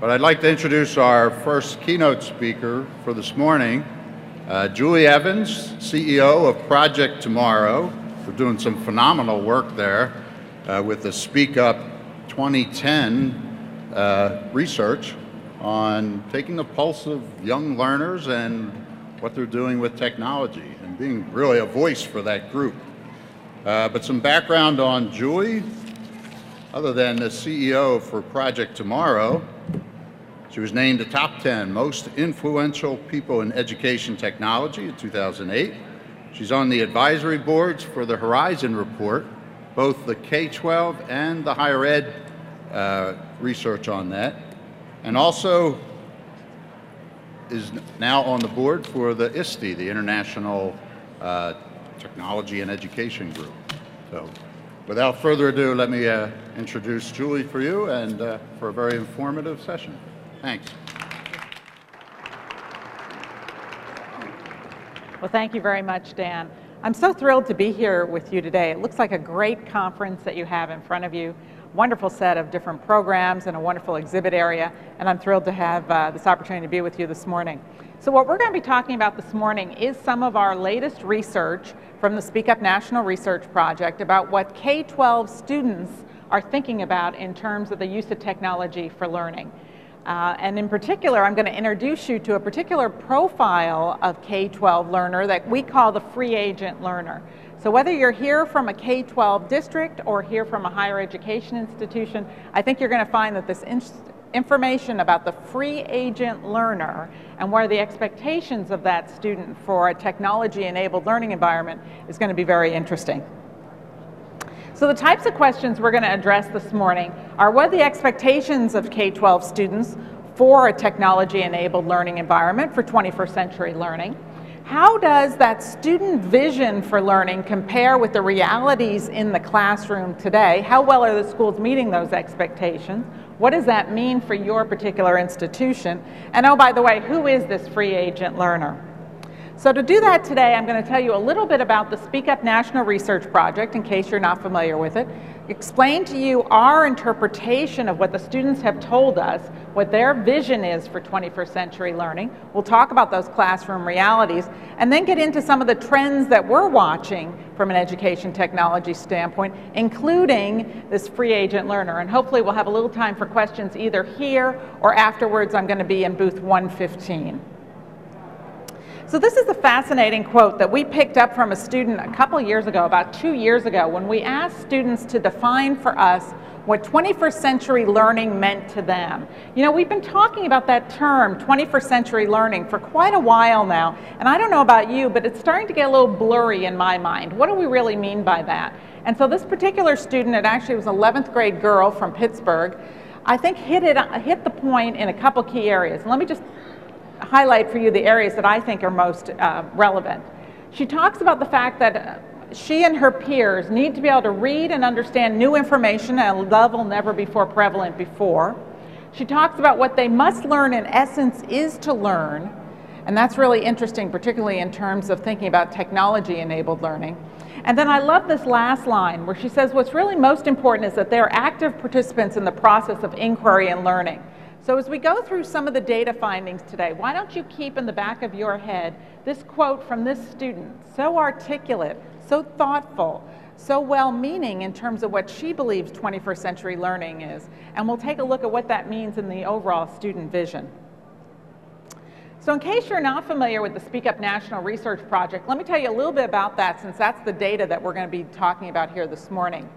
But I'd like to introduce our first keynote speaker for this morning, uh, Julie Evans, CEO of Project Tomorrow. We're doing some phenomenal work there uh, with the Speak Up 2010 uh, research on taking the pulse of young learners and what they're doing with technology and being really a voice for that group. Uh, but some background on Julie, other than the CEO for Project Tomorrow, she was named the top 10 most influential people in education technology in 2008. She's on the advisory boards for the Horizon Report, both the K-12 and the higher ed uh, research on that, and also is now on the board for the ISTE, the International uh, Technology and Education Group. So without further ado, let me uh, introduce Julie for you and uh, for a very informative session. Thanks. Well, thank you very much, Dan. I'm so thrilled to be here with you today. It looks like a great conference that you have in front of you. Wonderful set of different programs and a wonderful exhibit area, and I'm thrilled to have uh, this opportunity to be with you this morning. So what we're going to be talking about this morning is some of our latest research from the Speak Up National Research Project about what K-12 students are thinking about in terms of the use of technology for learning. Uh, and in particular, I'm going to introduce you to a particular profile of K-12 learner that we call the free agent learner. So whether you're here from a K-12 district or here from a higher education institution, I think you're going to find that this information about the free agent learner and what are the expectations of that student for a technology-enabled learning environment is going to be very interesting. So the types of questions we're going to address this morning are what are the expectations of K-12 students for a technology-enabled learning environment for 21st century learning? How does that student vision for learning compare with the realities in the classroom today? How well are the schools meeting those expectations? What does that mean for your particular institution? And oh, by the way, who is this free agent learner? So to do that today, I'm going to tell you a little bit about the Speak Up National Research Project, in case you're not familiar with it, explain to you our interpretation of what the students have told us, what their vision is for 21st century learning. We'll talk about those classroom realities, and then get into some of the trends that we're watching from an education technology standpoint, including this free agent learner. And hopefully we'll have a little time for questions either here or afterwards. I'm going to be in booth 115. So this is a fascinating quote that we picked up from a student a couple years ago, about two years ago, when we asked students to define for us what 21st century learning meant to them. You know, we've been talking about that term, 21st century learning, for quite a while now, and I don't know about you, but it's starting to get a little blurry in my mind. What do we really mean by that? And so this particular student, it actually was an 11th grade girl from Pittsburgh, I think hit, it, hit the point in a couple key areas. Let me just highlight for you the areas that I think are most uh, relevant. She talks about the fact that uh, she and her peers need to be able to read and understand new information at a level never before prevalent before. She talks about what they must learn in essence is to learn, and that's really interesting, particularly in terms of thinking about technology-enabled learning. And then I love this last line where she says what's really most important is that they're active participants in the process of inquiry and learning. So as we go through some of the data findings today, why don't you keep in the back of your head this quote from this student, so articulate, so thoughtful, so well-meaning in terms of what she believes 21st century learning is. And we'll take a look at what that means in the overall student vision. So in case you're not familiar with the Speak Up National Research Project, let me tell you a little bit about that since that's the data that we're going to be talking about here this morning.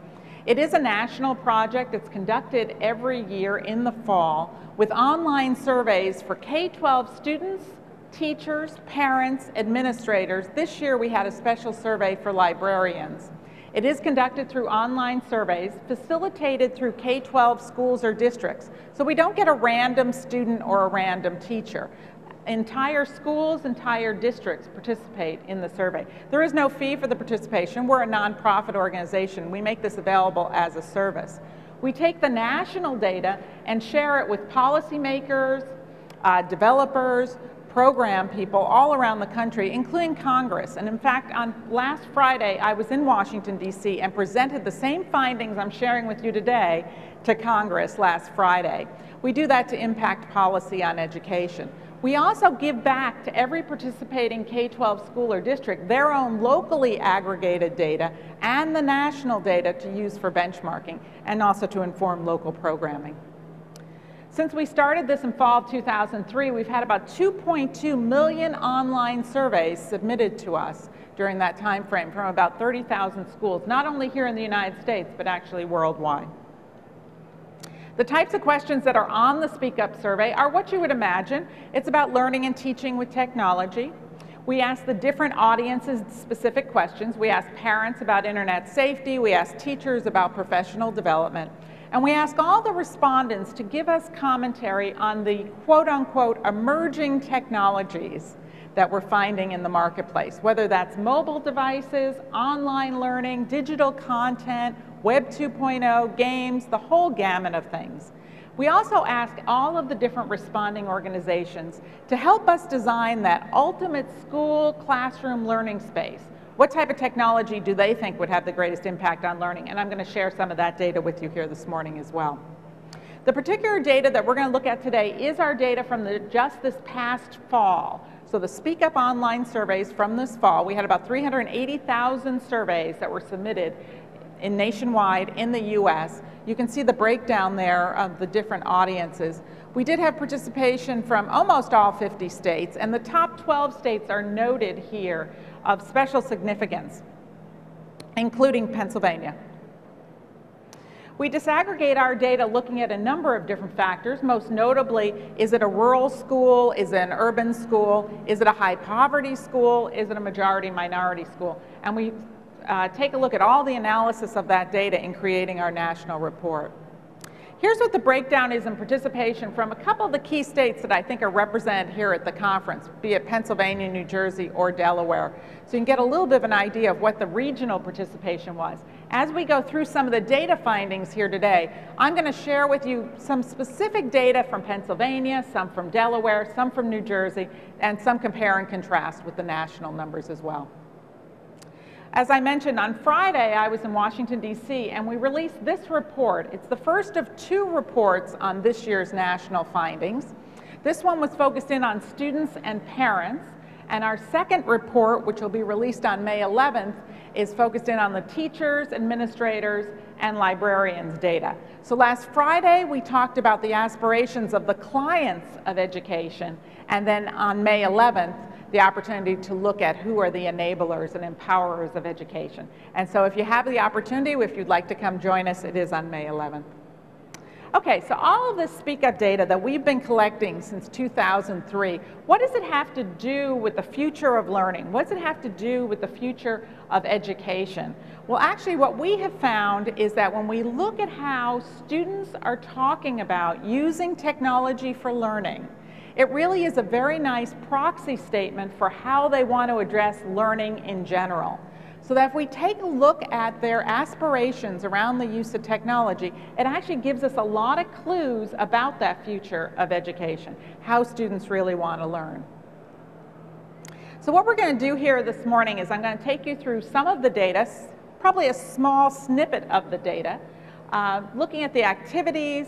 It is a national project. It's conducted every year in the fall with online surveys for K-12 students, teachers, parents, administrators. This year we had a special survey for librarians. It is conducted through online surveys facilitated through K-12 schools or districts. So we don't get a random student or a random teacher entire schools, entire districts participate in the survey. There is no fee for the participation. We're a nonprofit organization. We make this available as a service. We take the national data and share it with policymakers, uh, developers, program people all around the country, including Congress. And in fact, on last Friday, I was in Washington, D.C., and presented the same findings I'm sharing with you today to Congress last Friday. We do that to impact policy on education. We also give back to every participating K-12 school or district their own locally aggregated data and the national data to use for benchmarking and also to inform local programming. Since we started this in fall of 2003, we've had about 2.2 million online surveys submitted to us during that time frame from about 30,000 schools, not only here in the United States, but actually worldwide. The types of questions that are on the Speak Up survey are what you would imagine. It's about learning and teaching with technology. We ask the different audiences specific questions. We ask parents about internet safety. We ask teachers about professional development. And we ask all the respondents to give us commentary on the quote unquote emerging technologies that we're finding in the marketplace, whether that's mobile devices, online learning, digital content, Web 2.0, games, the whole gamut of things. We also ask all of the different responding organizations to help us design that ultimate school classroom learning space what type of technology do they think would have the greatest impact on learning? And I'm going to share some of that data with you here this morning as well. The particular data that we're going to look at today is our data from the, just this past fall. So the Speak Up online surveys from this fall, we had about 380,000 surveys that were submitted in nationwide in the US. You can see the breakdown there of the different audiences. We did have participation from almost all 50 states, and the top 12 states are noted here of special significance, including Pennsylvania. We disaggregate our data looking at a number of different factors, most notably, is it a rural school, is it an urban school, is it a high poverty school, is it a majority minority school? And we uh, take a look at all the analysis of that data in creating our national report. Here's what the breakdown is in participation from a couple of the key states that I think are represented here at the conference, be it Pennsylvania, New Jersey, or Delaware. So you can get a little bit of an idea of what the regional participation was. As we go through some of the data findings here today, I'm going to share with you some specific data from Pennsylvania, some from Delaware, some from New Jersey, and some compare and contrast with the national numbers as well. As I mentioned, on Friday, I was in Washington, D.C., and we released this report. It's the first of two reports on this year's national findings. This one was focused in on students and parents, and our second report, which will be released on May 11th, is focused in on the teachers, administrators, and librarians data. So last Friday, we talked about the aspirations of the clients of education, and then on May 11th, the opportunity to look at who are the enablers and empowerers of education. And so if you have the opportunity, if you'd like to come join us, it is on May 11th. Okay, so all of this Speak Up data that we've been collecting since 2003, what does it have to do with the future of learning? What does it have to do with the future of education? Well, actually, what we have found is that when we look at how students are talking about using technology for learning, it really is a very nice proxy statement for how they want to address learning in general. So that if we take a look at their aspirations around the use of technology, it actually gives us a lot of clues about that future of education, how students really want to learn. So what we're going to do here this morning is I'm going to take you through some of the data, probably a small snippet of the data, uh, looking at the activities,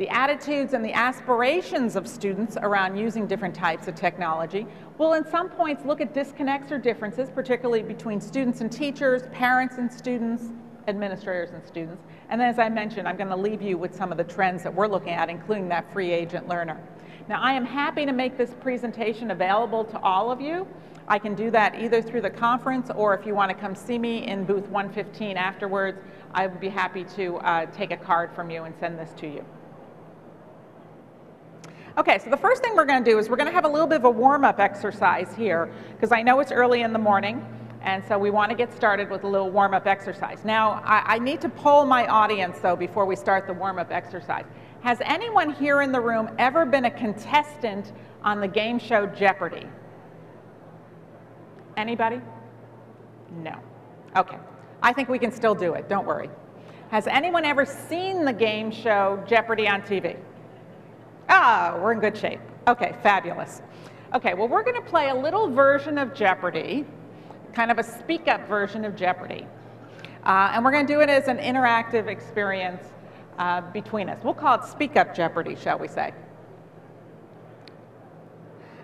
the attitudes and the aspirations of students around using different types of technology will in some points look at disconnects or differences, particularly between students and teachers, parents and students, administrators and students. And as I mentioned, I'm going to leave you with some of the trends that we're looking at, including that free agent learner. Now, I am happy to make this presentation available to all of you. I can do that either through the conference or if you want to come see me in booth 115 afterwards, I would be happy to uh, take a card from you and send this to you. Okay, so the first thing we're going to do is we're going to have a little bit of a warm-up exercise here because I know it's early in the morning and so we want to get started with a little warm-up exercise. Now, I, I, need to poll my audience though before we start the warm-up exercise. Has anyone here in the room ever been a contestant on the game show Jeopardy? Anybody? No. Okay. I think we can still do it, don't worry. Has anyone ever seen the game show Jeopardy on TV? Ah, we're in good shape. Okay, fabulous. Okay, well, we're going to play a little version of Jeopardy, kind of a speak up version of Jeopardy. Uh, and we're going to do it as an interactive experience uh, between us. We'll call it Speak Up Jeopardy, shall we say.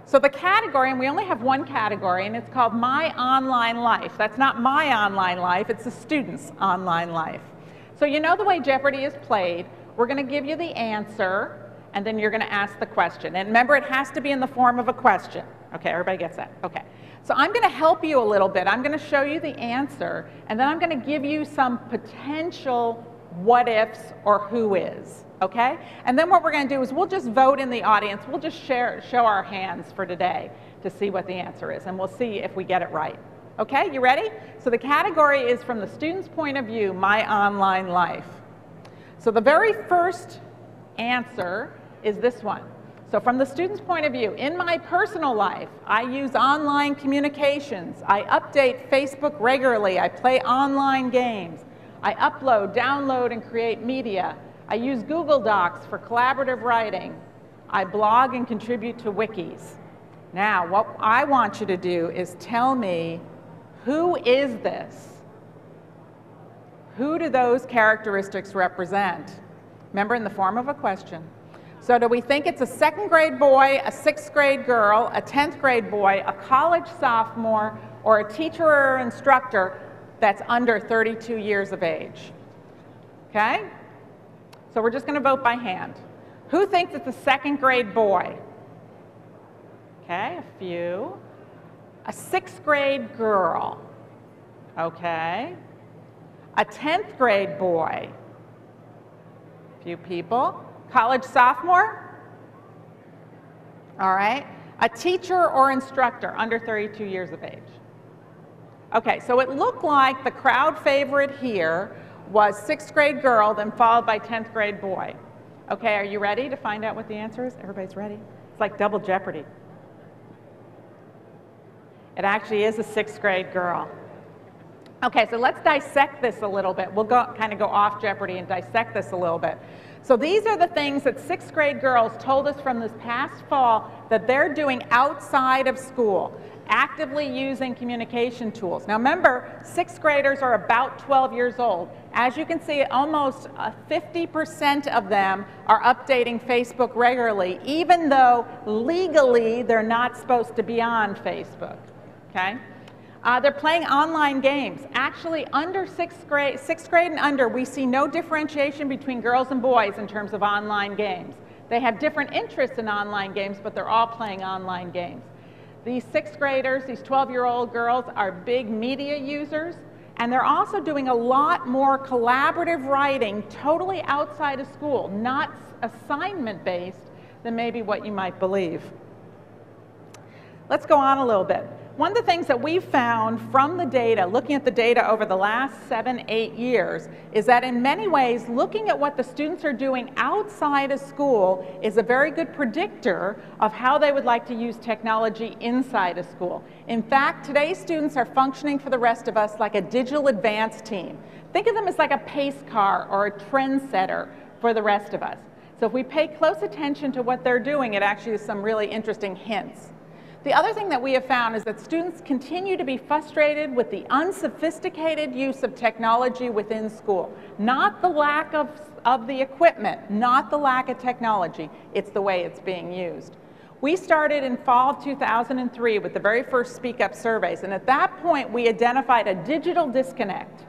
So the category, and we only have one category, and it's called My Online Life. That's not my online life, it's the student's online life. So you know the way Jeopardy is played. We're going to give you the answer, and then you're going to ask the question. And remember, it has to be in the form of a question. Okay, everybody gets that? Okay. So I'm going to help you a little bit. I'm going to show you the answer, and then I'm going to give you some potential what ifs or who is. Okay? And then what we're going to do is we'll just vote in the audience. We'll just share, show our hands for today to see what the answer is, and we'll see if we get it right. Okay, you ready? So the category is from the student's point of view, my online life. So the very first answer is this one. So from the student's point of view, in my personal life, I use online communications. I update Facebook regularly. I play online games. I upload, download, and create media. I use Google Docs for collaborative writing. I blog and contribute to wikis. Now, what I want you to do is tell me who is this? Who do those characteristics represent? Remember, in the form of a question. So do we think it's a second grade boy, a sixth grade girl, a 10th grade boy, a college sophomore, or a teacher or instructor that's under 32 years of age? Okay? So we're just going to vote by hand. Who thinks it's a second grade boy? Okay, a few. A sixth grade girl. Okay. A 10th grade boy. A few people. College sophomore? All right. A teacher or instructor under 32 years of age. Okay, so it looked like the crowd favorite here was sixth grade girl, then followed by 10th grade boy. Okay, are you ready to find out what the answer is? Everybody's ready? It's like double jeopardy. It actually is a sixth grade girl. Okay, so let's dissect this a little bit. We'll go, kind of go off Jeopardy and dissect this a little bit. So these are the things that sixth grade girls told us from this past fall that they're doing outside of school, actively using communication tools. Now remember, sixth graders are about 12 years old. As you can see, almost 50% uh, of them are updating Facebook regularly, even though legally they're not supposed to be on Facebook, okay? Uh, they're playing online games. Actually, under sixth grade, sixth grade and under, we see no differentiation between girls and boys in terms of online games. They have different interests in online games, but they're all playing online games. These sixth graders, these 12-year-old girls, are big media users, and they're also doing a lot more collaborative writing totally outside of school, not assignment-based, than maybe what you might believe. Let's go on a little bit. One of the things that we've found from the data, looking at the data over the last seven, eight years, is that in many ways, looking at what the students are doing outside of school is a very good predictor of how they would like to use technology inside of school. In fact, today's students are functioning for the rest of us like a digital advance team. Think of them as like a pace car or a trendsetter for the rest of us. So if we pay close attention to what they're doing, it actually is some really interesting hints. The other thing that we have found is that students continue to be frustrated with the unsophisticated use of technology within school. Not the lack of, of the equipment, not the lack of technology, it's the way it's being used. We started in fall of 2003 with the very first Speak Up surveys, and at that point we identified a digital disconnect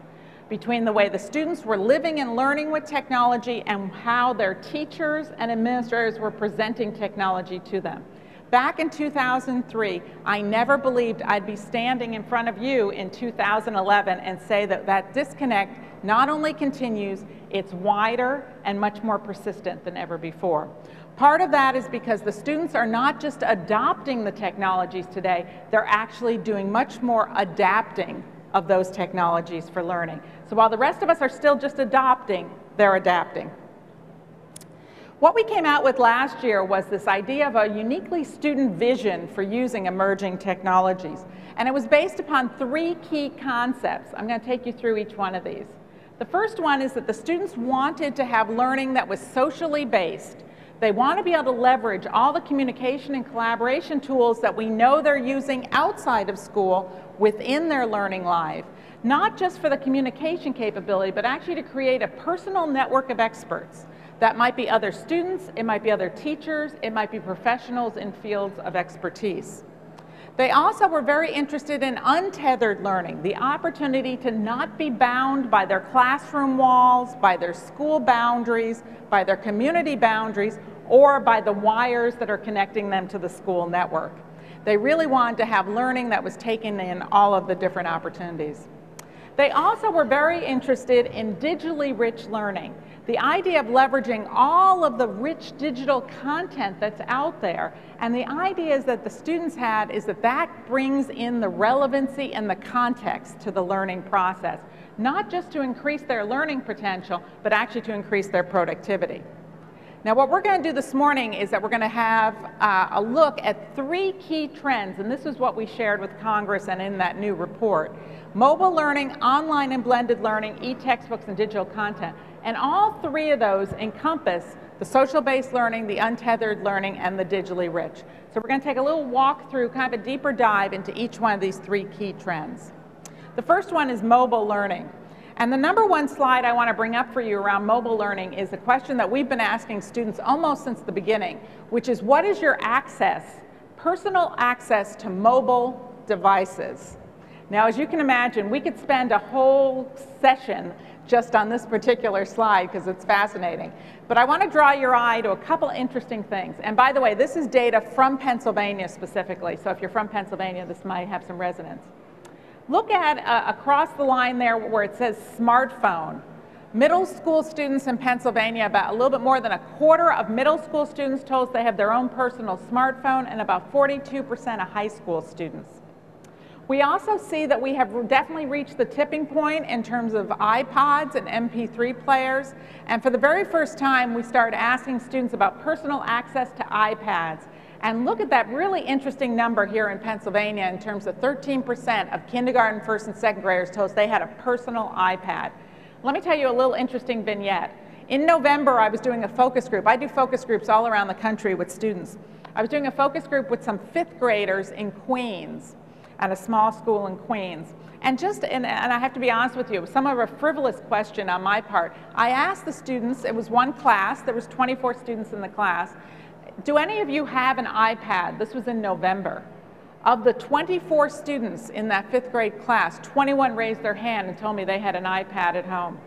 between the way the students were living and learning with technology and how their teachers and administrators were presenting technology to them. Back in 2003, I never believed I'd be standing in front of you in 2011 and say that that disconnect not only continues, it's wider and much more persistent than ever before. Part of that is because the students are not just adopting the technologies today, they're actually doing much more adapting of those technologies for learning. So while the rest of us are still just adopting, they're adapting. What we came out with last year was this idea of a uniquely student vision for using emerging technologies. And it was based upon three key concepts. I'm going to take you through each one of these. The first one is that the students wanted to have learning that was socially based, They want to be able to leverage all the communication and collaboration tools that we know they're using outside of school within their learning life, not just for the communication capability, but actually to create a personal network of experts. That might be other students, it might be other teachers, it might be professionals in fields of expertise. They also were very interested in untethered learning, the opportunity to not be bound by their classroom walls, by their school boundaries, by their community boundaries, or by the wires that are connecting them to the school network. They really wanted to have learning that was taken in all of the different opportunities. They also were very interested in digitally rich learning the idea of leveraging all of the rich digital content that's out there. And the ideas that the students had is that that brings in the relevancy and the context to the learning process, not just to increase their learning potential, but actually to increase their productivity. Now, what we're going to do this morning is that we're going to have uh, a look at three key trends, and this is what we shared with Congress and in that new report. Mobile learning, online and blended learning, e-textbooks, and digital content. And all three of those encompass the social-based learning, the untethered learning, and the digitally rich. So we're going to take a little walk through, kind of a deeper dive into each one of these three key trends. The first one is mobile learning. And the number one slide I want to bring up for you around mobile learning is the question that we've been asking students almost since the beginning, which is what is your access, personal access to mobile devices? Now, as you can imagine, we could spend a whole session just on this particular slide because it's fascinating. But I want to draw your eye to a couple interesting things. And by the way, this is data from Pennsylvania specifically. So if you're from Pennsylvania, this might have some resonance. Look at uh, across the line there where it says smartphone. Middle school students in Pennsylvania, about a little bit more than a quarter of middle school students told us they have their own personal smartphone, and about 42% of high school students. We also see that we have definitely reached the tipping point in terms of iPods and MP3 players. And for the very first time, we started asking students about personal access to iPads. And look at that really interesting number here in Pennsylvania in terms of 13% of kindergarten, first, and second graders told us they had a personal iPad. Let me tell you a little interesting vignette. In November, I was doing a focus group. I do focus groups all around the country with students. I was doing a focus group with some fifth graders in Queens at a small school in Queens. And just, and, and, I have to be honest with you, some of a frivolous question on my part. I asked the students, it was one class, there was 24 students in the class, do any of you have an iPad? This was in November. Of the 24 students in that fifth grade class, 21 raised their hand and told me they had an iPad at home.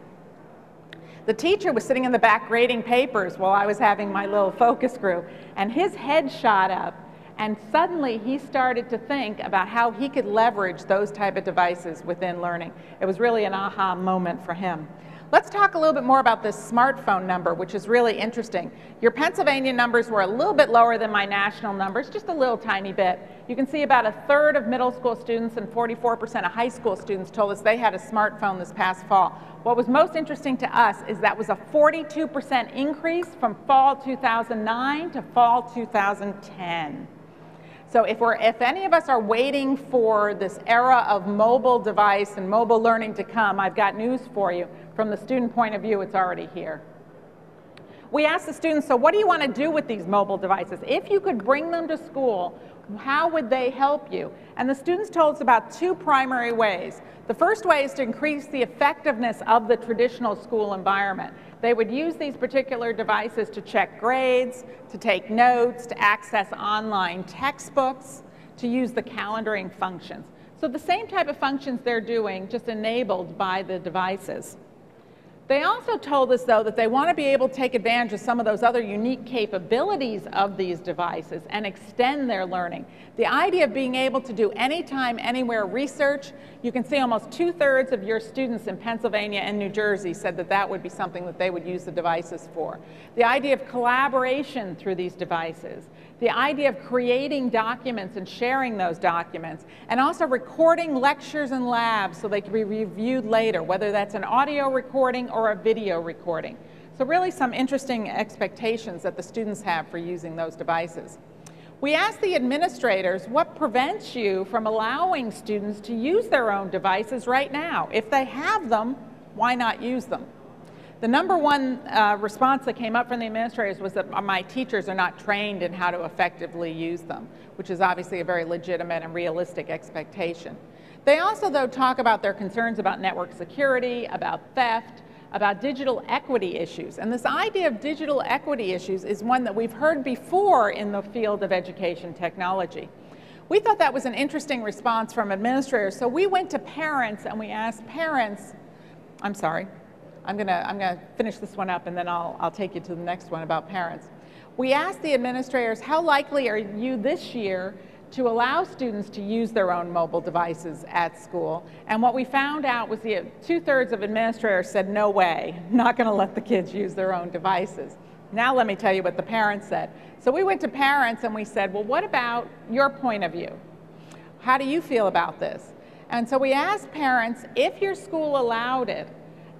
The teacher was sitting in the back grading papers while I was having my little focus group, and his head shot up and suddenly he started to think about how he could leverage those type of devices within learning. It was really an aha moment for him. Let's talk a little bit more about this smartphone number, which is really interesting. Your Pennsylvania numbers were a little bit lower than my national numbers, just a little tiny bit. You can see about a third of middle school students and 44% of high school students told us they had a smartphone this past fall. What was most interesting to us is that was a 42% increase from fall 2009 to fall 2010. So if, we're, if any of us are waiting for this era of mobile device and mobile learning to come, I've got news for you. From the student point of view, it's already here. We asked the students, so what do you want to do with these mobile devices? If you could bring them to school, how would they help you? And the students told us about two primary ways. The first way is to increase the effectiveness of the traditional school environment. They would use these particular devices to check grades, to take notes, to access online textbooks, to use the calendaring functions. So the same type of functions they're doing, just enabled by the devices. They also told us, though, that they want to be able to take advantage of some of those other unique capabilities of these devices and extend their learning. The idea of being able to do anytime, anywhere research, you can see almost two-thirds of your students in Pennsylvania and New Jersey said that that would be something that they would use the devices for. The idea of collaboration through these devices, the idea of creating documents and sharing those documents, and also recording lectures and labs so they can be reviewed later, whether that's an audio recording or a video recording. So really some interesting expectations that the students have for using those devices. We asked the administrators what prevents you from allowing students to use their own devices right now. If they have them, why not use them? The number one uh, response that came up from the administrators was that my teachers are not trained in how to effectively use them, which is obviously a very legitimate and realistic expectation. They also, though, talk about their concerns about network security, about theft, about digital equity issues. And this idea of digital equity issues is one that we've heard before in the field of education technology. We thought that was an interesting response from administrators, so we went to parents and we asked parents, I'm sorry, I'm gonna, I'm gonna finish this one up and then I'll, I'll take you to the next one about parents. We asked the administrators, how likely are you this year to allow students to use their own mobile devices at school. And what we found out was the two-thirds of administrators said, no way, not gonna let the kids use their own devices. Now let me tell you what the parents said. So we went to parents and we said, well, what about your point of view? How do you feel about this? And so we asked parents, if your school allowed it,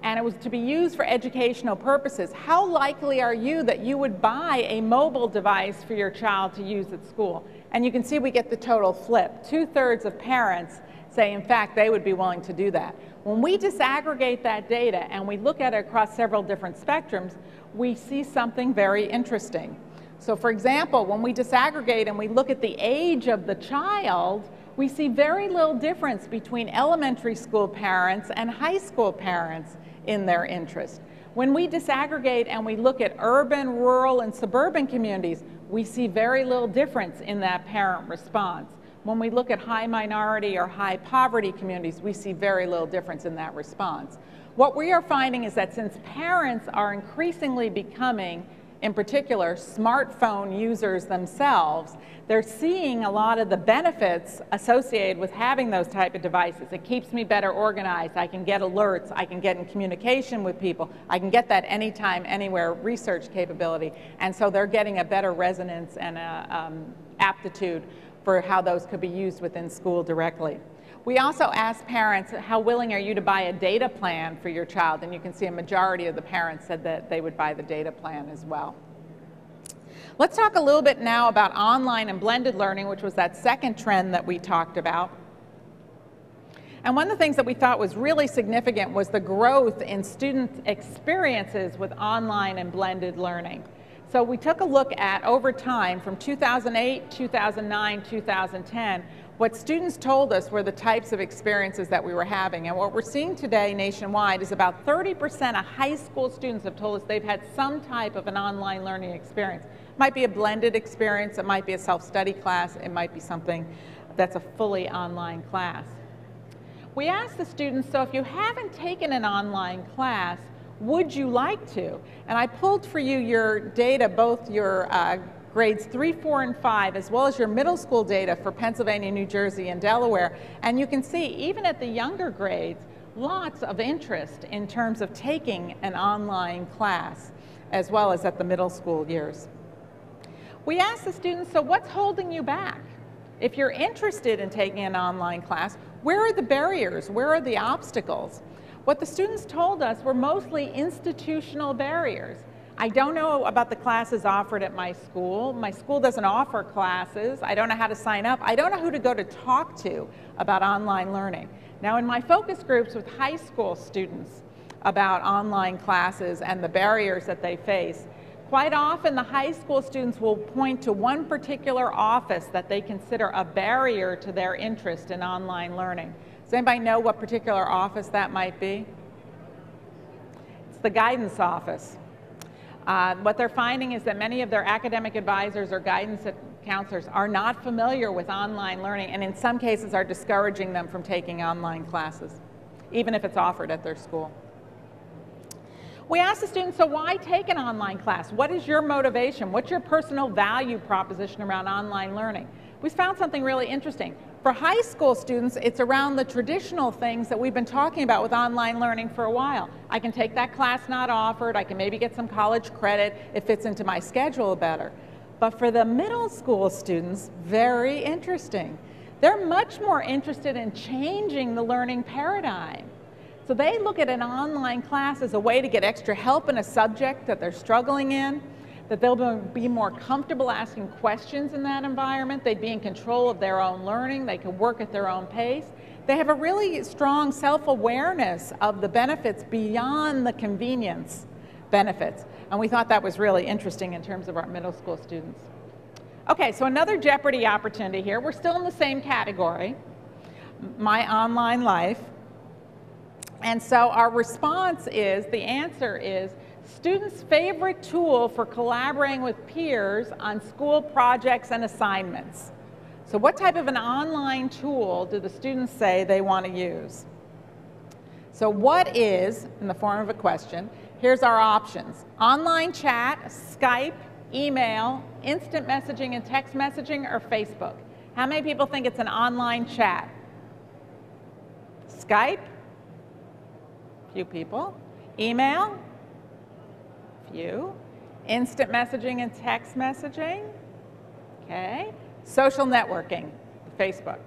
and it was to be used for educational purposes, how likely are you that you would buy a mobile device for your child to use at school? And you can see we get the total flip. Two-thirds of parents say, in fact, they would be willing to do that. When we disaggregate that data and we look at it across several different spectrums, we see something very interesting. So for example, when we disaggregate and we look at the age of the child, we see very little difference between elementary school parents and high school parents in their interest. When we disaggregate and we look at urban, rural, and suburban communities, we see very little difference in that parent response. When we look at high minority or high poverty communities, we see very little difference in that response. What we are finding is that since parents are increasingly becoming in particular, smartphone users themselves, they're seeing a lot of the benefits associated with having those type of devices. It keeps me better organized. I can get alerts. I can get in communication with people. I can get that anytime, anywhere research capability. And so they're getting a better resonance and a, um, aptitude for how those could be used within school directly. We also asked parents, how willing are you to buy a data plan for your child? And you can see a majority of the parents said that they would buy the data plan as well. Let's talk a little bit now about online and blended learning, which was that second trend that we talked about. And one of the things that we thought was really significant was the growth in student experiences with online and blended learning. So we took a look at over time from 2008, 2009, 2010, what students told us were the types of experiences that we were having. And what we're seeing today nationwide is about 30% of high school students have told us they've had some type of an online learning experience. It might be a blended experience, it might be a self-study class, it might be something that's a fully online class. We asked the students, so if you haven't taken an online class, would you like to? And I pulled for you your data, both your uh, grades 3, 4, and 5, as well as your middle school data for Pennsylvania, New Jersey, and Delaware. And you can see, even at the younger grades, lots of interest in terms of taking an online class, as well as at the middle school years. We asked the students, so what's holding you back? If you're interested in taking an online class, where are the barriers? Where are the obstacles? What the students told us were mostly institutional barriers. I don't know about the classes offered at my school. My school doesn't offer classes. I don't know how to sign up. I don't know who to go to talk to about online learning. Now in my focus groups with high school students about online classes and the barriers that they face, quite often the high school students will point to one particular office that they consider a barrier to their interest in online learning. Does anybody know what particular office that might be? It's the guidance office. Uh, what they're finding is that many of their academic advisors or guidance counselors are not familiar with online learning and in some cases are discouraging them from taking online classes, even if it's offered at their school. We asked the students, so why take an online class? What is your motivation? What's your personal value proposition around online learning? We found something really interesting. For high school students, it's around the traditional things that we've been talking about with online learning for a while. I can take that class not offered, I can maybe get some college credit, it fits into my schedule better. But for the middle school students, very interesting. They're much more interested in changing the learning paradigm. So they look at an online class as a way to get extra help in a subject that they're struggling in that they'll be more comfortable asking questions in that environment. They'd be in control of their own learning. They can work at their own pace. They have a really strong self-awareness of the benefits beyond the convenience benefits. And we thought that was really interesting in terms of our middle school students. Okay, so another Jeopardy opportunity here. We're still in the same category, my online life. And so our response is, the answer is, students' favorite tool for collaborating with peers on school projects and assignments. So what type of an online tool do the students say they want to use? So what is, in the form of a question, here's our options. Online chat, Skype, email, instant messaging and text messaging, or Facebook. How many people think it's an online chat? Skype? Few people. Email? Few. Instant messaging and text messaging? Okay. Social networking, Facebook.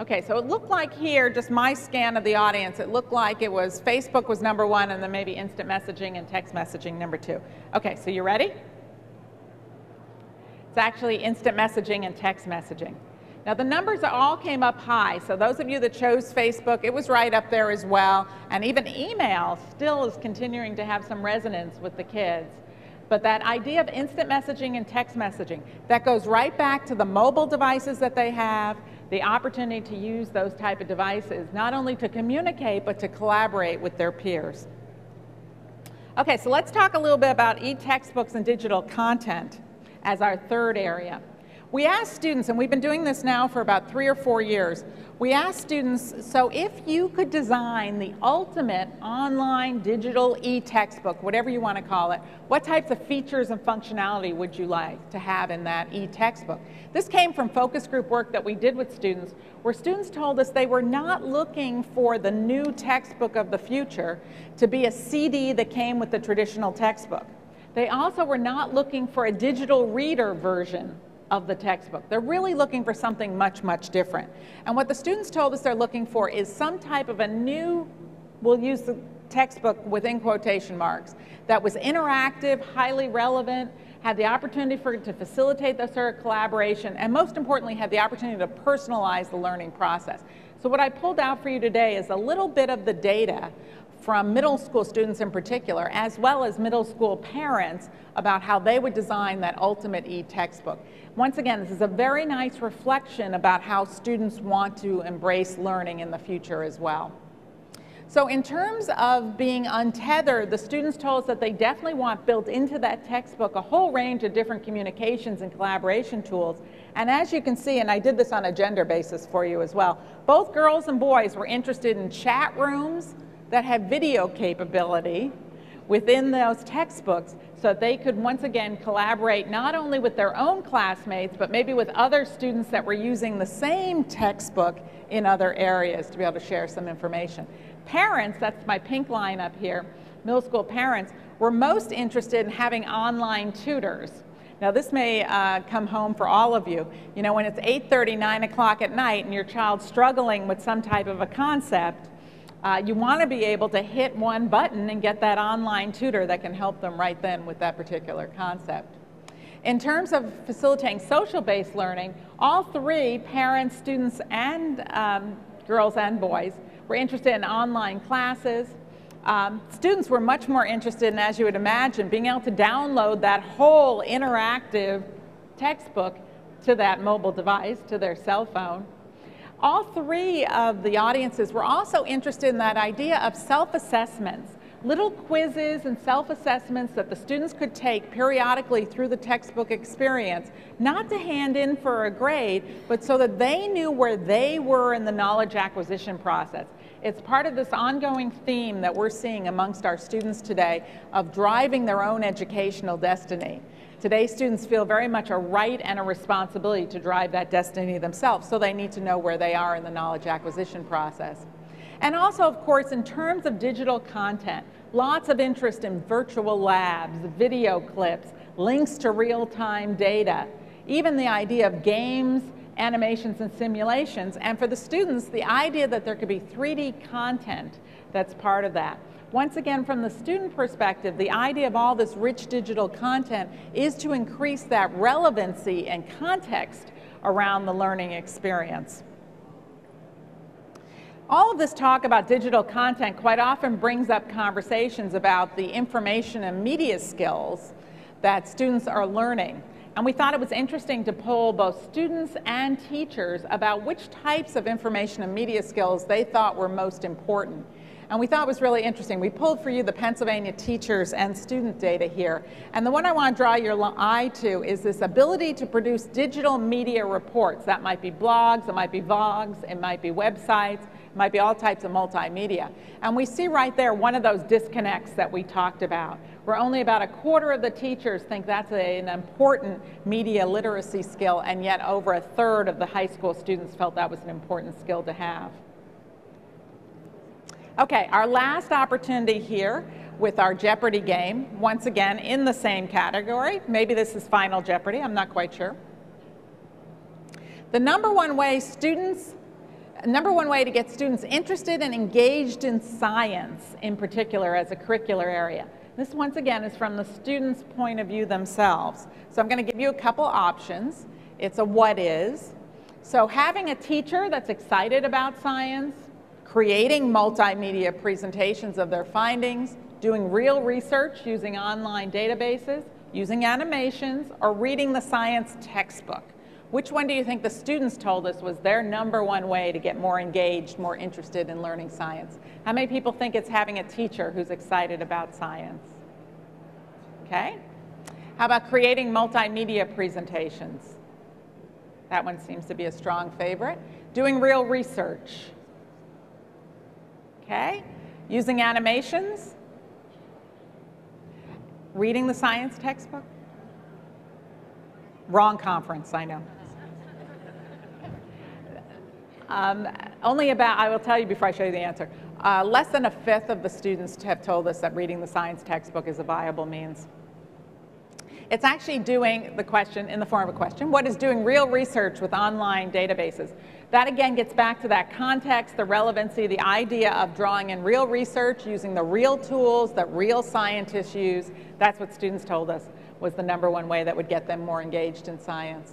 Okay, so it looked like here, just my scan of the audience, it looked like it was Facebook was number one and then maybe instant messaging and text messaging number two. Okay, so you ready? It's actually instant messaging and text messaging. Now the numbers all came up high, so those of you that chose Facebook, it was right up there as well, and even email still is continuing to have some resonance with the kids. But that idea of instant messaging and text messaging, that goes right back to the mobile devices that they have, the opportunity to use those type of devices, not only to communicate, but to collaborate with their peers. Okay, so let's talk a little bit about e-textbooks and digital content as our third area. We asked students, and we've been doing this now for about three or four years, we asked students, so if you could design the ultimate online digital e-textbook, whatever you want to call it, what types of features and functionality would you like to have in that e-textbook? This came from focus group work that we did with students, where students told us they were not looking for the new textbook of the future to be a CD that came with the traditional textbook. They also were not looking for a digital reader version of the textbook. They're really looking for something much, much different. And what the students told us they're looking for is some type of a new, we'll use the textbook within quotation marks, that was interactive, highly relevant, had the opportunity for to facilitate the sort of collaboration, and most importantly, had the opportunity to personalize the learning process. So what I pulled out for you today is a little bit of the data from middle school students in particular, as well as middle school parents, about how they would design that ultimate e-textbook. Once again, this is a very nice reflection about how students want to embrace learning in the future as well. So in terms of being untethered, the students told us that they definitely want built into that textbook a whole range of different communications and collaboration tools. And as you can see, and I did this on a gender basis for you as well, both girls and boys were interested in chat rooms, that have video capability within those textbooks so they could once again collaborate not only with their own classmates, but maybe with other students that were using the same textbook in other areas to be able to share some information. Parents, that's my pink line up here, middle school parents, were most interested in having online tutors. Now this may uh, come home for all of you. You know, when it's 8.30, 9 o'clock at night and your child's struggling with some type of a concept, uh, you want to be able to hit one button and get that online tutor that can help them right then with that particular concept. In terms of facilitating social-based learning, all three, parents, students, and um, girls and boys, were interested in online classes. Um, students were much more interested in, as you would imagine, being able to download that whole interactive textbook to that mobile device, to their cell phone. All three of the audiences were also interested in that idea of self-assessments, little quizzes and self-assessments that the students could take periodically through the textbook experience, not to hand in for a grade, but so that they knew where they were in the knowledge acquisition process. It's part of this ongoing theme that we're seeing amongst our students today of driving their own educational destiny. Today, students feel very much a right and a responsibility to drive that destiny themselves, so they need to know where they are in the knowledge acquisition process. And also, of course, in terms of digital content, lots of interest in virtual labs, video clips, links to real-time data, even the idea of games, animations, and simulations. And for the students, the idea that there could be 3D content that's part of that. Once again, from the student perspective, the idea of all this rich digital content is to increase that relevancy and context around the learning experience. All of this talk about digital content quite often brings up conversations about the information and media skills that students are learning. And we thought it was interesting to poll both students and teachers about which types of information and media skills they thought were most important. And we thought it was really interesting. We pulled for you the Pennsylvania teachers and student data here. And the one I want to draw your eye to is this ability to produce digital media reports. That might be blogs, it might be vlogs, it might be websites, it might be all types of multimedia. And we see right there one of those disconnects that we talked about, where only about a quarter of the teachers think that's a, an important media literacy skill, and yet over a third of the high school students felt that was an important skill to have. Okay, our last opportunity here with our Jeopardy game, once again in the same category. Maybe this is Final Jeopardy, I'm not quite sure. The number one way students, number one way to get students interested and engaged in science in particular as a curricular area. This once again is from the student's point of view themselves. So I'm going to give you a couple options. It's a what is. So having a teacher that's excited about science, creating multimedia presentations of their findings, doing real research using online databases, using animations, or reading the science textbook. Which one do you think the students told us was their number one way to get more engaged, more interested in learning science? How many people think it's having a teacher who's excited about science? Okay. How about creating multimedia presentations? That one seems to be a strong favorite. Doing real research okay? Using animations, reading the science textbook. Wrong conference, I know. Um, only about, I will tell you before I show you the answer, uh, less than a fifth of the students have told us that reading the science textbook is a viable means. It's actually doing the question in the form of a question. What is doing real research with online databases? That again gets back to that context, the relevancy, the idea of drawing in real research, using the real tools that real scientists use. That's what students told us was the number one way that would get them more engaged in science.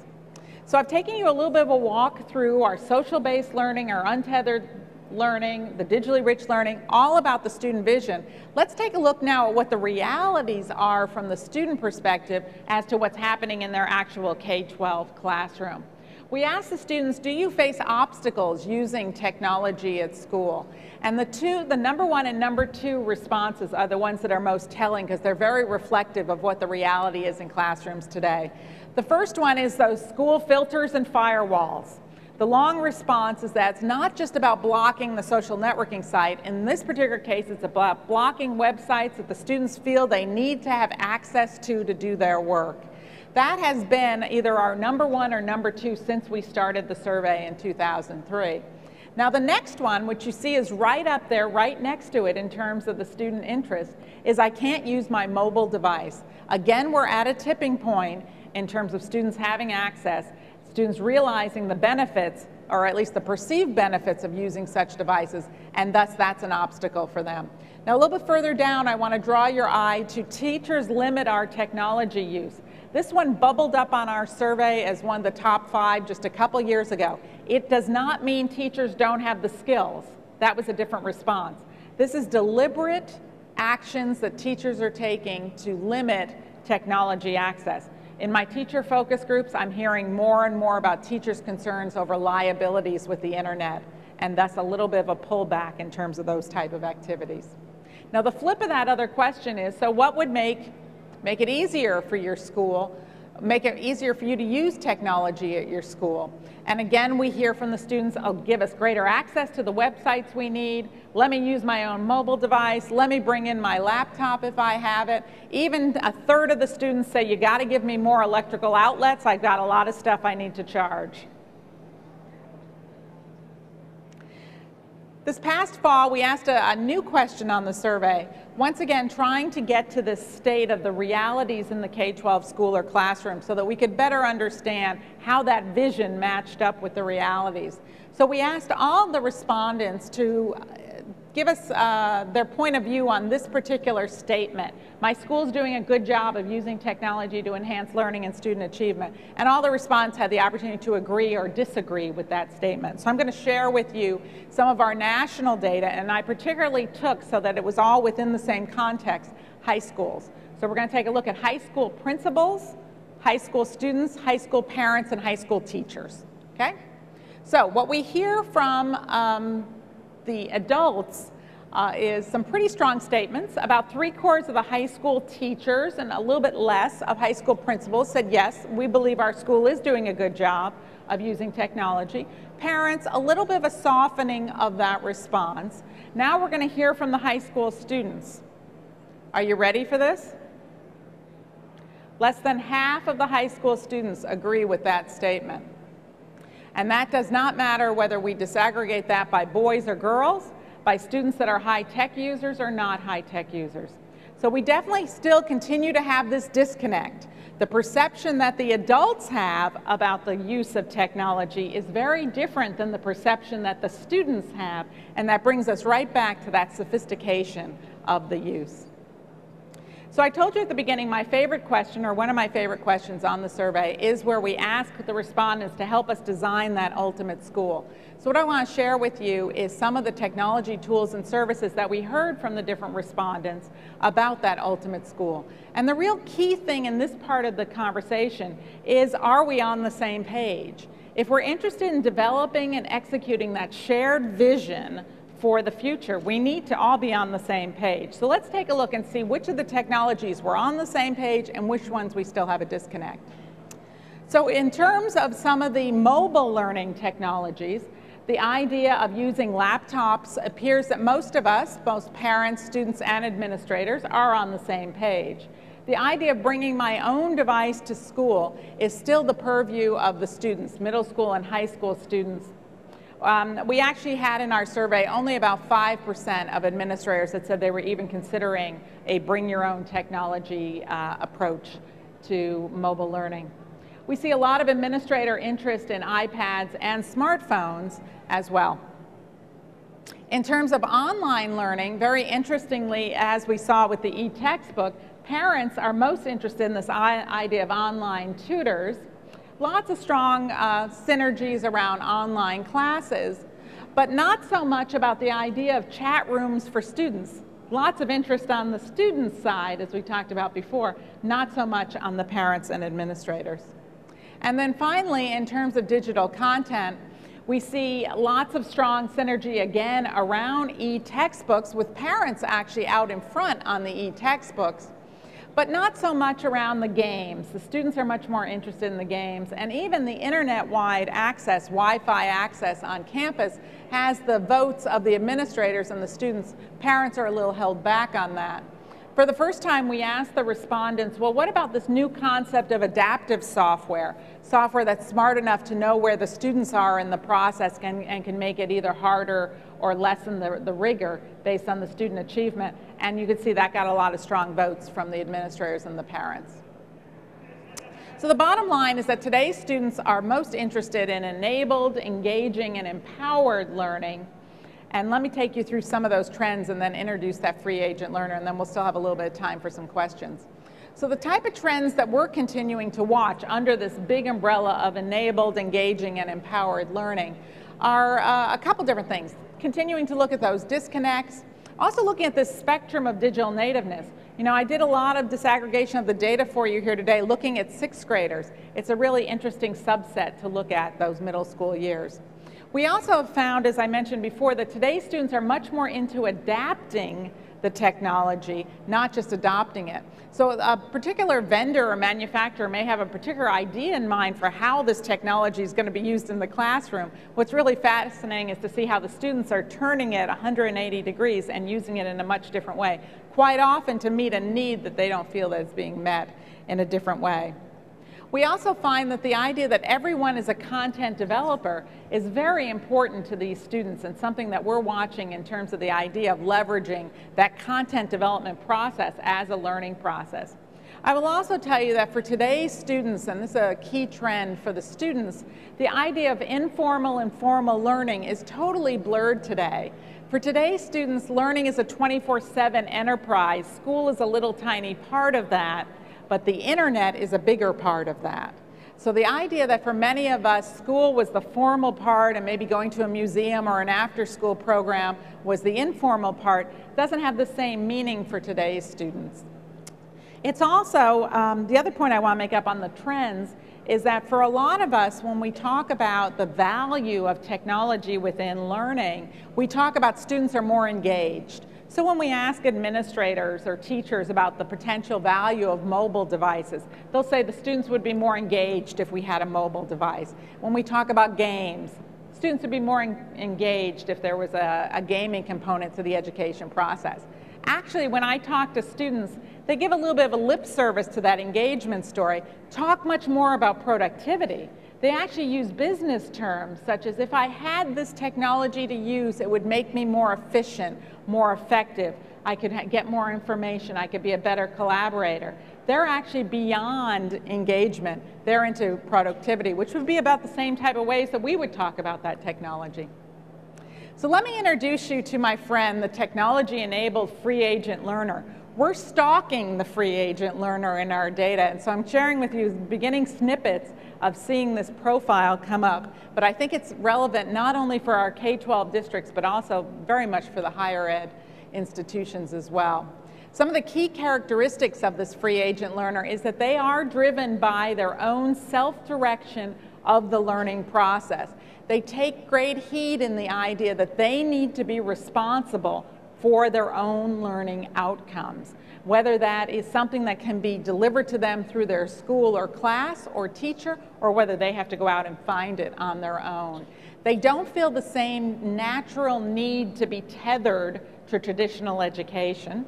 So I've taken you a little bit of a walk through our social-based learning, our untethered learning, the digitally rich learning, all about the student vision. Let's take a look now at what the realities are from the student perspective as to what's happening in their actual K-12 classroom. We asked the students, do you face obstacles using technology at school? And the two, the number one and number two responses are the ones that are most telling because they're very reflective of what the reality is in classrooms today. The first one is those school filters and firewalls. The long response is that it's not just about blocking the social networking site. In this particular case, it's about blocking websites that the students feel they need to have access to to do their work. That has been either our number one or number two since we started the survey in 2003. Now the next one, which you see is right up there, right next to it in terms of the student interest, is I can't use my mobile device. Again, we're at a tipping point in terms of students having access, students realizing the benefits, or at least the perceived benefits of using such devices, and thus that's an obstacle for them. Now a little bit further down, I want to draw your eye to teachers limit our technology use. This one bubbled up on our survey as one of the top five just a couple years ago. It does not mean teachers don't have the skills. That was a different response. This is deliberate actions that teachers are taking to limit technology access. In my teacher focus groups, I'm hearing more and more about teachers' concerns over liabilities with the internet, and thus a little bit of a pullback in terms of those type of activities. Now the flip of that other question is, so what would make Make it easier for your school. Make it easier for you to use technology at your school. And again, we hear from the students, oh, give us greater access to the websites we need. Let me use my own mobile device. Let me bring in my laptop if I have it. Even a third of the students say, you got to give me more electrical outlets. I've got a lot of stuff I need to charge. This past fall, we asked a, a, new question on the survey, once again trying to get to the state of the realities in the K-12 school or classroom so that we could better understand how that vision matched up with the realities. So we asked all the respondents to give us uh, their point of view on this particular statement. My school's doing a good job of using technology to enhance learning and student achievement. And all the respondents had the opportunity to agree or disagree with that statement. So I'm going to share with you some of our national data, and I particularly took so that it was all within the same context, high schools. So we're going to take a look at high school principals, high school students, high school parents, and high school teachers. Okay? So what we hear from um, the adults uh, is some pretty strong statements. About three quarters of the high school teachers and a little bit less of high school principals said, yes, we believe our school is doing a good job of using technology. Parents, a little bit of a softening of that response. Now we're going to hear from the high school students. Are you ready for this? Less than half of the high school students agree with that statement. And that does not matter whether we disaggregate that by boys or girls, by students that are high-tech users or not high-tech users. So we definitely still continue to have this disconnect. The perception that the adults have about the use of technology is very different than the perception that the students have, and that brings us right back to that sophistication of the use. So I told you at the beginning my favorite question, or one of my favorite questions on the survey, is where we ask the respondents to help us design that ultimate school. So what I want to share with you is some of the technology tools and services that we heard from the different respondents about that ultimate school. And the real key thing in this part of the conversation is are we on the same page? If we're interested in developing and executing that shared vision for the future. We need to all be on the same page. So let's take a look and see which of the technologies we're on the same page and which ones we still have a disconnect. So in terms of some of the mobile learning technologies, the idea of using laptops appears that most of us, most parents, students, and administrators are on the same page. The idea of bringing my own device to school is still the purview of the students, middle school and high school students um, we actually had in our survey only about 5% of administrators that said they were even considering a bring your own technology uh, approach to mobile learning. We see a lot of administrator interest in iPads and smartphones as well. In terms of online learning, very interestingly, as we saw with the e-textbook, parents are most interested in this idea of online tutors lots of strong uh, synergies around online classes, but not so much about the idea of chat rooms for students. Lots of interest on the student side, as we talked about before, not so much on the parents and administrators. And then finally, in terms of digital content, we see lots of strong synergy again around e-textbooks with parents actually out in front on the e-textbooks but not so much around the games. The students are much more interested in the games, and even the internet-wide access, Wi-Fi access on campus has the votes of the administrators and the students. Parents are a little held back on that. For the first time, we asked the respondents, well, what about this new concept of adaptive software? Software that's smart enough to know where the students are in the process and, and can make it either harder or lessen the, the rigor based on the student achievement. And you could see that got a lot of strong votes from the administrators and the parents. So the bottom line is that today's students are most interested in enabled, engaging, and empowered learning and let me take you through some of those trends and then introduce that free agent learner, and then we'll still have a little bit of time for some questions. So the type of trends that we're continuing to watch under this big umbrella of enabled, engaging, and empowered learning are uh, a couple different things. Continuing to look at those disconnects, also looking at this spectrum of digital nativeness. You know, I did a lot of disaggregation of the data for you here today looking at sixth graders. It's a really interesting subset to look at those middle school years. We also have found, as I mentioned before, that today's students are much more into adapting the technology, not just adopting it. So a particular vendor or manufacturer may have a particular idea in mind for how this technology is going to be used in the classroom. What's really fascinating is to see how the students are turning it 180 degrees and using it in a much different way, quite often to meet a need that they don't feel that is being met in a different way. We also find that the idea that everyone is a content developer is very important to these students and something that we're watching in terms of the idea of leveraging that content development process as a learning process. I will also tell you that for today's students, and this is a key trend for the students, the idea of informal and formal learning is totally blurred today. For today's students, learning is a 24-7 enterprise. School is a little tiny part of that, but the internet is a bigger part of that. So the idea that for many of us, school was the formal part and maybe going to a museum or an after-school program was the informal part doesn't have the same meaning for today's students. It's also, um, the other point I want to make up on the trends is that for a lot of us, when we talk about the value of technology within learning, we talk about students are more engaged. So when we ask administrators or teachers about the potential value of mobile devices, they'll say the students would be more engaged if we had a mobile device. When we talk about games, students would be more engaged if there was a, a gaming component to the education process. Actually, when I talk to students, they give a little bit of a lip service to that engagement story, talk much more about productivity. They actually use business terms such as if I had this technology to use, it would make me more efficient, more effective. I could get more information. I could be a better collaborator. They're actually beyond engagement. They're into productivity, which would be about the same type of ways that we would talk about that technology. So let me introduce you to my friend, the technology-enabled free agent learner. We're stalking the free agent learner in our data, and so I'm sharing with you beginning snippets of seeing this profile come up. But I think it's relevant not only for our K-12 districts, but also very much for the higher ed institutions as well. Some of the key characteristics of this free agent learner is that they are driven by their own self-direction of the learning process. They take great heed in the idea that they need to be responsible for their own learning outcomes whether that is something that can be delivered to them through their school or class or teacher, or whether they have to go out and find it on their own. They don't feel the same natural need to be tethered to traditional education.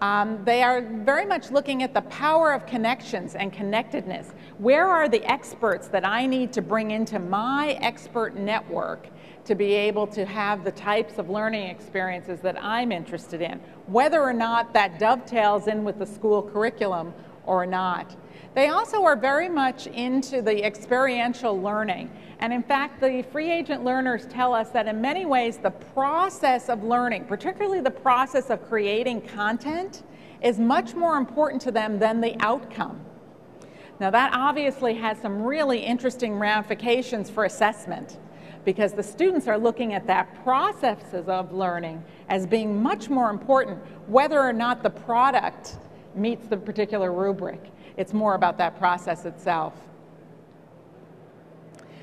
Um, they are very much looking at the power of connections and connectedness. Where are the experts that I need to bring into my expert network to be able to have the types of learning experiences that I'm interested in, whether or not that dovetails in with the school curriculum or not. They also are very much into the experiential learning. And in fact, the free agent learners tell us that in many ways, the process of learning, particularly the process of creating content, is much more important to them than the outcome. Now that obviously has some really interesting ramifications for assessment because the students are looking at that processes of learning as being much more important whether or not the product meets the particular rubric. It's more about that process itself.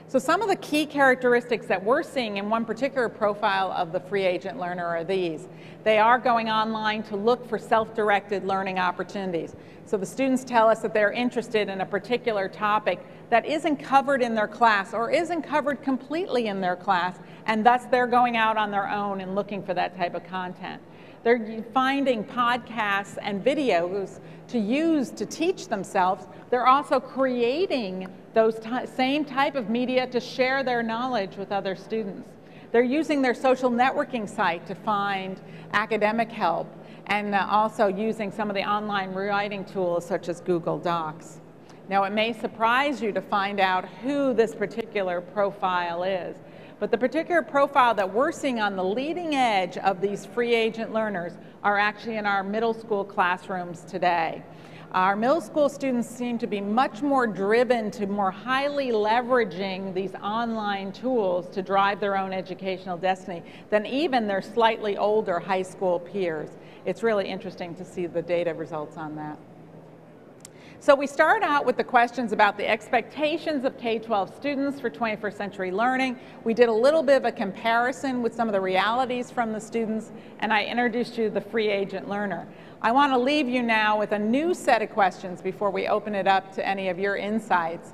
So some of the key characteristics that we're seeing in one particular profile of the free agent learner are these. They are going online to look for self-directed learning opportunities. So the students tell us that they're interested in a particular topic that isn't covered in their class or isn't covered completely in their class, and thus they're going out on their own and looking for that type of content. They're finding podcasts and videos to use to teach themselves. They're also creating those same type of media to share their knowledge with other students. They're using their social networking site to find academic help and uh, also using some of the online writing tools such as Google Docs. Now, it may surprise you to find out who this particular profile is, but the particular profile that we're seeing on the leading edge of these free agent learners are actually in our middle school classrooms today. Our middle school students seem to be much more driven to more highly leveraging these online tools to drive their own educational destiny than even their slightly older high school peers. It's really interesting to see the data results on that. So we start out with the questions about the expectations of K-12 students for 21st century learning. We did a little bit of a comparison with some of the realities from the students, and I introduced you to the free agent learner. I want to leave you now with a new set of questions before we open it up to any of your insights.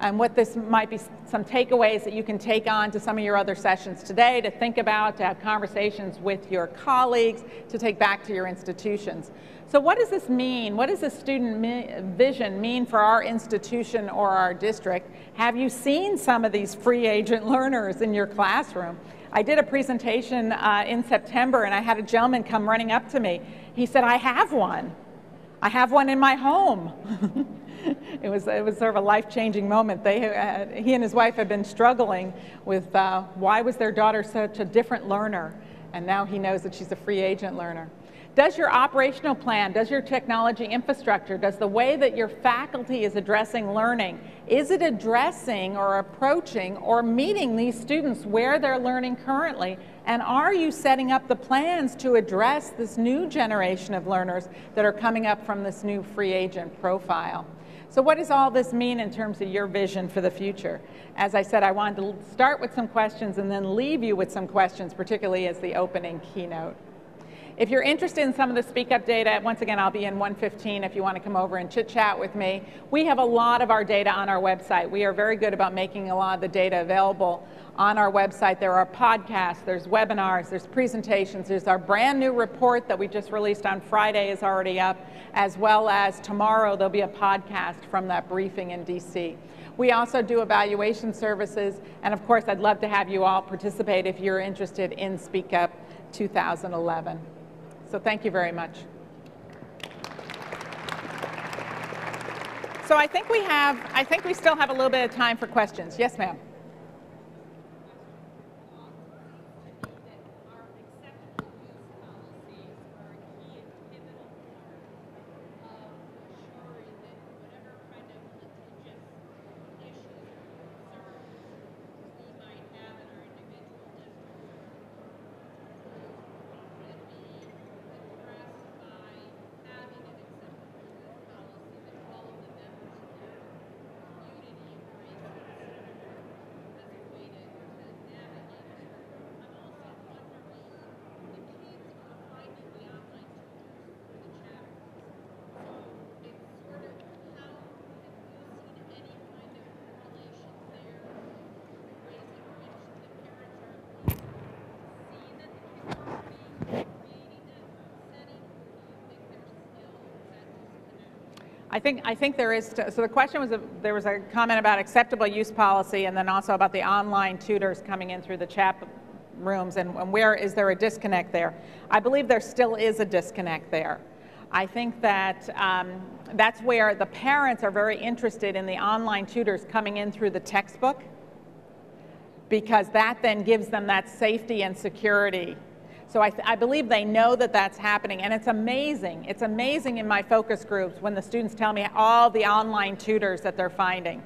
And what this might be some takeaways that you can take on to some of your other sessions today to think about, to have conversations with your colleagues, to take back to your institutions. So what does this mean? What does the student vision mean for our institution or our district? Have you seen some of these free agent learners in your classroom? I did a presentation uh, in September and I had a gentleman come running up to me. He said, I have one. I have one in my home. it, was, it was sort of a life-changing moment. They, uh, he and his wife had been struggling with uh, why was their daughter such a different learner and now he knows that she's a free agent learner. Does your operational plan, does your technology infrastructure, does the way that your faculty is addressing learning, is it addressing or approaching or meeting these students where they're learning currently? And are you setting up the plans to address this new generation of learners that are coming up from this new free agent profile? So what does all this mean in terms of your vision for the future? As I said, I wanted to start with some questions and then leave you with some questions, particularly as the opening keynote. If you're interested in some of the Speak Up data, once again, I'll be in 115 if you want to come over and chit chat with me. We have a lot of our data on our website. We are very good about making a lot of the data available on our website. There are podcasts, there's webinars, there's presentations, there's our brand new report that we just released on Friday is already up, as well as tomorrow there'll be a podcast from that briefing in DC. We also do evaluation services, and of course, I'd love to have you all participate if you're interested in Speak Up 2011. So thank you very much. So I think we have, I think we still have a little bit of time for questions. Yes, ma'am. I think, I think there is, so the question was, a, there was a comment about acceptable use policy and then also about the online tutors coming in through the chat rooms and, and where is there a disconnect there. I believe there still is a disconnect there. I think that um, that's where the parents are very interested in the online tutors coming in through the textbook because that then gives them that safety and security so I, I, believe they know that that's happening, and it's amazing. It's amazing in my focus groups when the students tell me all the online tutors that they're finding.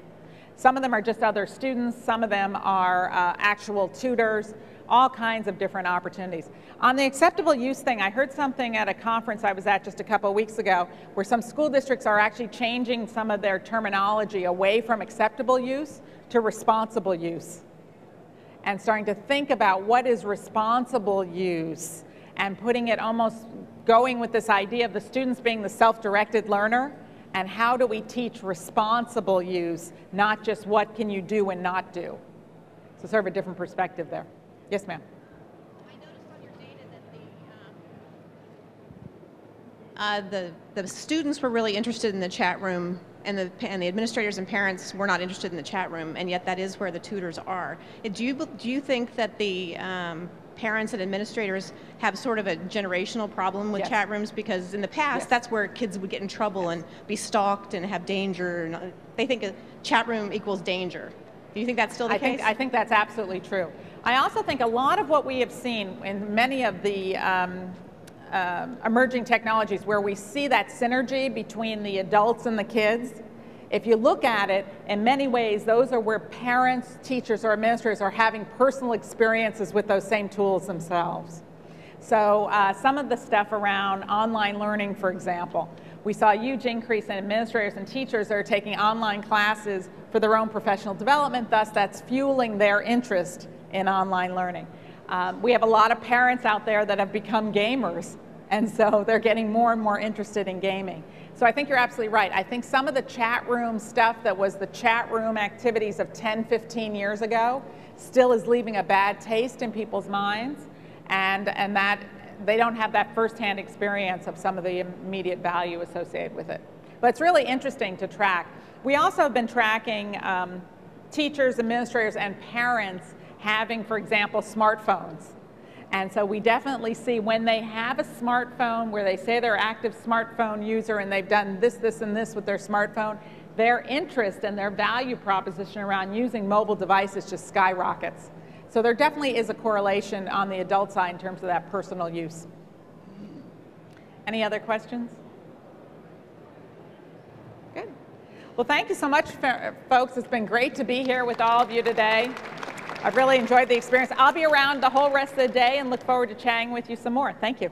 Some of them are just other students, some of them are uh, actual tutors, all kinds of different opportunities. On the acceptable use thing, I heard something at a conference I was at just a couple of weeks ago where some school districts are actually changing some of their terminology away from acceptable use to responsible use and starting to think about what is responsible use and putting it almost going with this idea of the students being the self-directed learner and how do we teach responsible use, not just what can you do and not do. So sort of a different perspective there. Yes, ma'am. I noticed on your data that um uh, the, the students were really interested in the chat room and the, and the administrators and parents were not interested in the chat room, and yet that is where the tutors are. Do you, do you think that the um, parents and administrators have sort of a generational problem with yes. chat rooms? Because in the past, yes. that's where kids would get in trouble yes. and be stalked and have danger. And uh, they think a chat room equals danger. Do you think that's still the I case? Think, I think that's absolutely true. I also think a lot of what we have seen in many of the um, um, emerging technologies where we see that synergy between the adults and the kids. If you look at it, in many ways, those are where parents, teachers, or administrators are having personal experiences with those same tools themselves. So uh, some of the stuff around online learning, for example, we saw a huge increase in administrators and teachers that are taking online classes for their own professional development, thus that's fueling their interest in online learning. Um, we have a lot of parents out there that have become gamers and so they're getting more and more interested in gaming. So I think you're absolutely right. I think some of the chat room stuff that was the chat room activities of 10, 15 years ago still is leaving a bad taste in people's minds. And, and that they don't have that firsthand experience of some of the immediate value associated with it. But it's really interesting to track. We also have been tracking um, teachers, administrators, and parents having, for example, smartphones. And so we definitely see when they have a smartphone where they say they're active smartphone user and they've done this, this, and this with their smartphone, their interest and their value proposition around using mobile devices just skyrockets. So there definitely is a correlation on the adult side in terms of that personal use. Any other questions? Good. Well, thank you so much, folks. It's been great to be here with all of you today. I've really enjoyed the experience. I'll be around the whole rest of the day and look forward to chatting with you some more. Thank you.